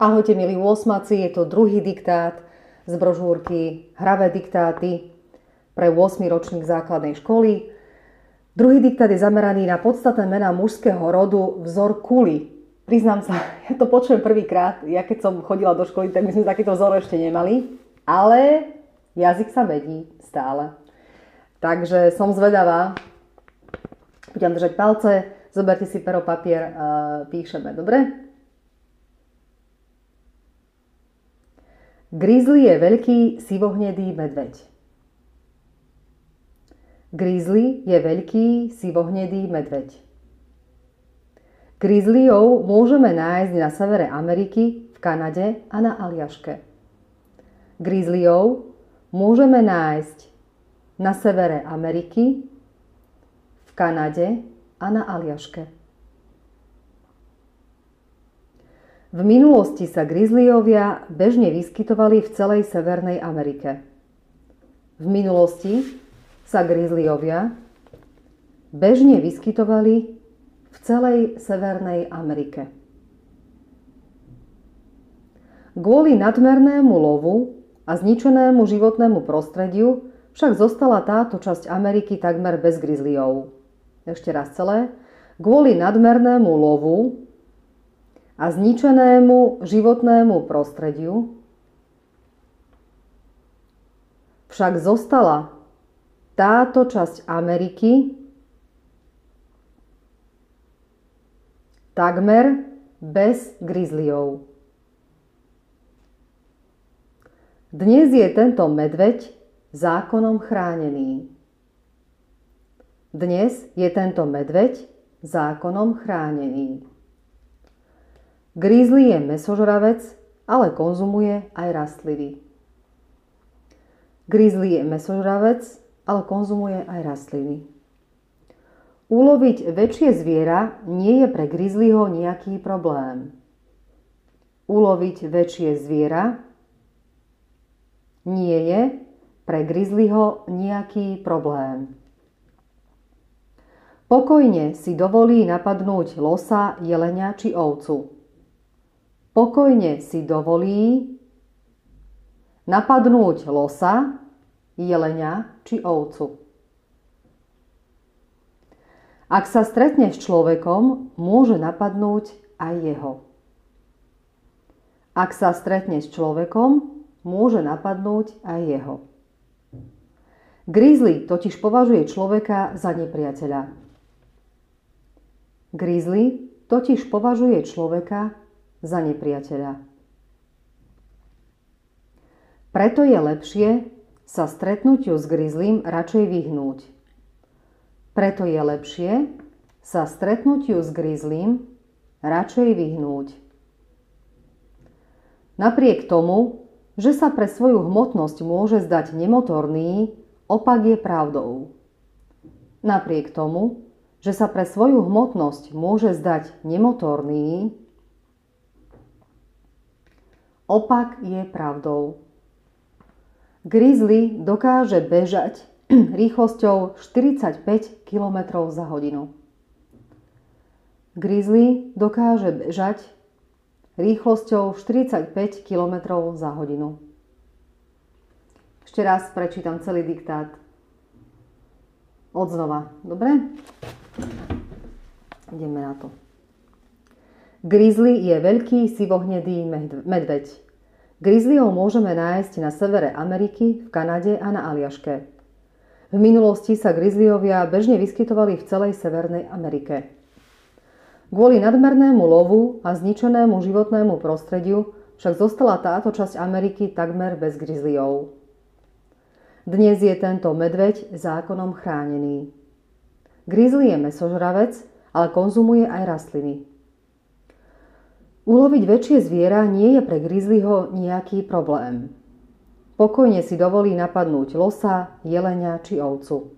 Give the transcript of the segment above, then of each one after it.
Ahojte milí úsmaci, je to druhý diktát z brožúrky Hravé diktáty pre 8. ročník základnej školy. Druhý diktát je zameraný na podstatné mená mužského rodu vzor kuli. Priznám sa, ja to počujem prvýkrát. Ja keď som chodila do školy, tak my sme takýto vzor ešte nemali. Ale jazyk sa medí stále. Takže som zvedavá. Budem držať palce, zoberte si pero, papier, píšeme, dobre? Grizzly je veľký sivohnedý medveď. Grizzly je veľký sivohnedý medveď. Grizzlyov môžeme nájsť na severe Ameriky, v Kanade a na Aliaške. Grizzlyov môžeme nájsť na severe Ameriky, v Kanade a na Aliaške. V minulosti sa grizzlyovia bežne vyskytovali v celej Severnej Amerike. V minulosti sa grizzlyovia bežne vyskytovali v celej Severnej Amerike. Kvôli nadmernému lovu a zničenému životnému prostrediu však zostala táto časť Ameriky takmer bez grizzlyov. Ešte raz celé. Kvôli nadmernému lovu a zničenému životnému prostrediu však zostala táto časť Ameriky takmer bez grizzlyov. Dnes je tento medveď zákonom chránený. Dnes je tento medveď zákonom chránený. Grizzly je mesožravec, ale konzumuje aj rastliny. Grizzly je mesožravec, ale konzumuje aj rastliny. Uloviť väčšie zviera nie je pre grizzlyho nejaký problém. Uloviť väčšie zviera nie je pre grizzlyho nejaký problém. Pokojne si dovolí napadnúť losa, jelenia či ovcu pokojne si dovolí napadnúť losa, jelenia či ovcu. Ak sa stretne s človekom, môže napadnúť aj jeho. Ak sa stretne s človekom, môže napadnúť aj jeho. Grizzly totiž považuje človeka za nepriateľa. Grizzly totiž považuje človeka za nepriateľa. Preto je lepšie sa stretnutiu s grizzlym radšej vyhnúť. Preto je lepšie sa stretnutiu s grizzlym radšej vyhnúť. Napriek tomu, že sa pre svoju hmotnosť môže zdať nemotorný, opak je pravdou. Napriek tomu, že sa pre svoju hmotnosť môže zdať nemotorný, Opak je pravdou. Grizzly dokáže bežať rýchlosťou 45 km za hodinu. Grizzly dokáže bežať rýchlosťou 45 km za hodinu. Ešte raz prečítam celý diktát. Odznova. Dobre? Ideme na to. Grizzly je veľký sivohnedý medveď. Grizzlyho môžeme nájsť na severe Ameriky, v Kanade a na Aliaške. V minulosti sa grizzlyovia bežne vyskytovali v celej Severnej Amerike. Kvôli nadmernému lovu a zničenému životnému prostrediu však zostala táto časť Ameriky takmer bez grizzlyov. Dnes je tento medveď zákonom chránený. Grizzly je mesožravec, ale konzumuje aj rastliny. Uloviť väčšie zviera nie je pre grizzlyho nejaký problém. Pokojne si dovolí napadnúť losa, jelenia či ovcu.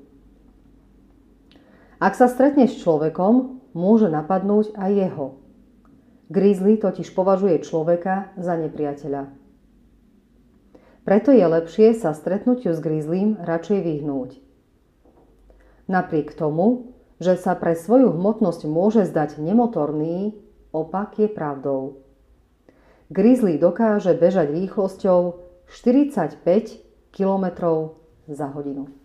Ak sa stretne s človekom, môže napadnúť aj jeho. Grizzly totiž považuje človeka za nepriateľa. Preto je lepšie sa stretnutiu s grizzlym radšej vyhnúť. Napriek tomu, že sa pre svoju hmotnosť môže zdať nemotorný, Opak je pravdou. Grizzly dokáže bežať rýchlosťou 45 km za hodinu.